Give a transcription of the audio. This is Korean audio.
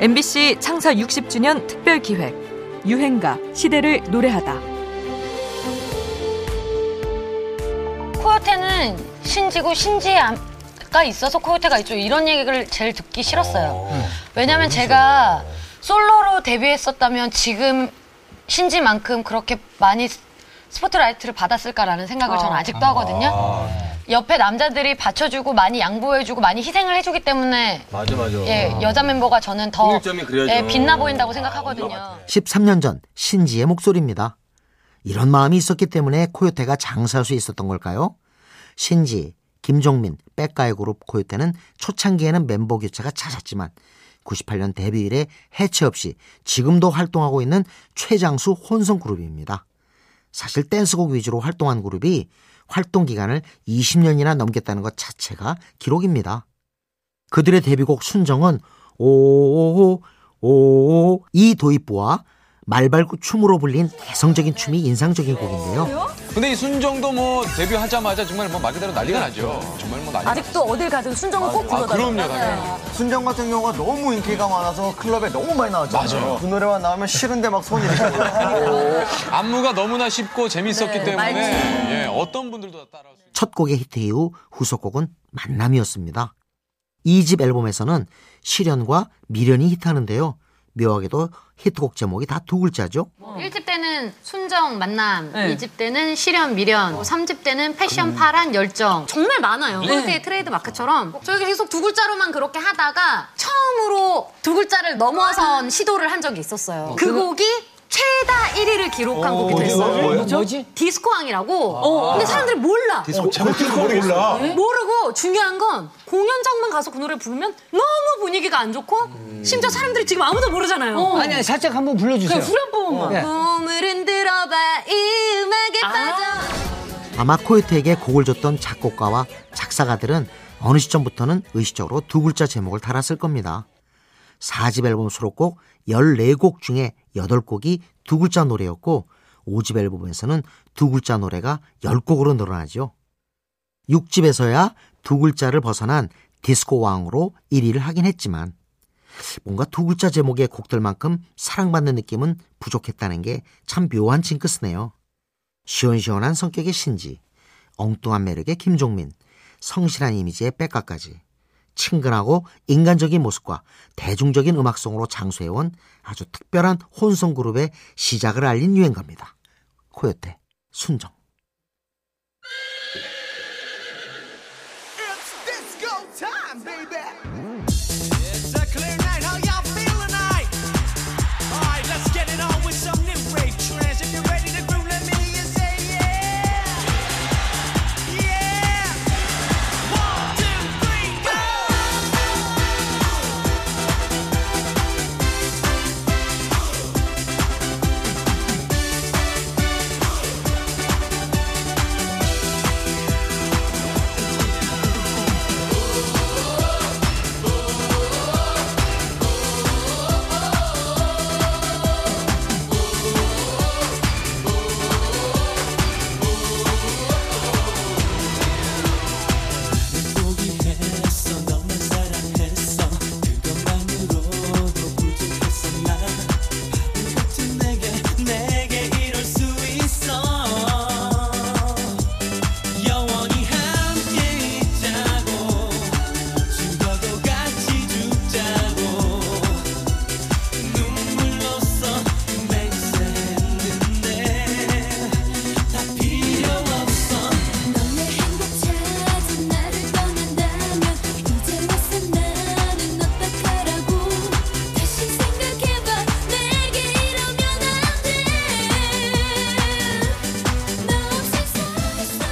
MBC 창사 60주년 특별 기획 유행가 시대를 노래하다. 코요테는 신지고 신지가 있어서 코요테가 있죠. 이런 얘기를 제일 듣기 싫었어요. 왜냐면 제가 솔로로 데뷔했었다면 지금 신지만큼 그렇게 많이 스포트라이트를 받았을까라는 생각을 저는 아직도 하거든요. 옆에 남자들이 받쳐주고 많이 양보해주고 많이 희생을 해주기 때문에 맞아 맞아. 예, 여자 멤버가 저는 더 통일점이 그래야죠. 예, 빛나 보인다고 생각하거든요. 13년 전 신지의 목소리입니다. 이런 마음이 있었기 때문에 코요테가 장사할 수 있었던 걸까요? 신지, 김종민, 백가의 그룹 코요테는 초창기에는 멤버 교체가 잦았지만 98년 데뷔 이래 해체 없이 지금도 활동하고 있는 최장수 혼성 그룹입니다. 사실 댄스곡 위주로 활동한 그룹이 활동 기간을 20년이나 넘겼다는 것 자체가 기록입니다. 그들의 데뷔곡 순정은 오오오 오오 이 도입부와 말발구 춤으로 불린 개성적인 춤이 인상적인 곡인데요. 근데 이 순정도 뭐 데뷔하자마자 정말 뭐 말 그대로 난리가 나죠. 정말 뭐 난리. 아직도 어딜 가든 순정은 꼭 아, 부르더라고요. 그럼요, 당연히. 순정 같은 경우가 너무 인기가 많아서 클럽에 너무 많이 나왔잖아요. 맞아요. 그 노래만 나오면 싫은데 막 손이 이렇게 안무가 너무나 쉽고 재밌었기 네, 때문에. 예, 어떤 분들도 다 따라할 수 있는. 첫 곡의 히트 이후 후속곡은 만남이었습니다. 2집 앨범에서는 실연과 미련이 히트하는데요. 묘하게도 히트곡 제목이 다 두 글자죠. 1집 때는 순정 만남, 네. 2집 때는 실연 미련, 3집 때는 패션 파란 열정. 정말 많아요. 코요태의 트레이드 마크처럼 저희가 계속 두 글자로만 그렇게 하다가 처음으로 두 글자를 넘어선 시도를 한 적이 있었어요. 그 곡이 최다 1위를 기록한 곡이 됐어요. 뭐지? 디스코왕이라고. 근데 사람들이 몰라. 제목도 몰라. 모르고 중요한 건 공연장만 가서 그 노래 부르면 너무 분위기가 안 좋고 심지어 사람들이 지금 아무도 모르잖아요. 아니 살짝 한번 불러주세요. 후렴 부분만. 네. 몸을 흔들어봐 이 음악에 빠져. 아마 코요테에게 곡을 줬던 작곡가와 작사가들은 어느 시점부터는 의식적으로 두 글자 제목을 달았을 겁니다. 4집 앨범 수록곡 14곡 중에 8곡이 두 글자 노래였고 5집 앨범에서는 두 글자 노래가 10곡으로 늘어나죠. 6집에서야 두 글자를 벗어난 디스코 왕으로 1위를 하긴 했지만 뭔가 두 글자 제목의 곡들만큼 사랑받는 느낌은 부족했다는 게 참 묘한 징크스네요. 시원시원한 성격의 신지, 엉뚱한 매력의 김종민, 성실한 이미지의 백가까지 친근하고 인간적인 모습과 대중적인 음악성으로 장수해온 아주 특별한 혼성 그룹의 시작을 알린 유행가입니다. 코요테, 순정. It's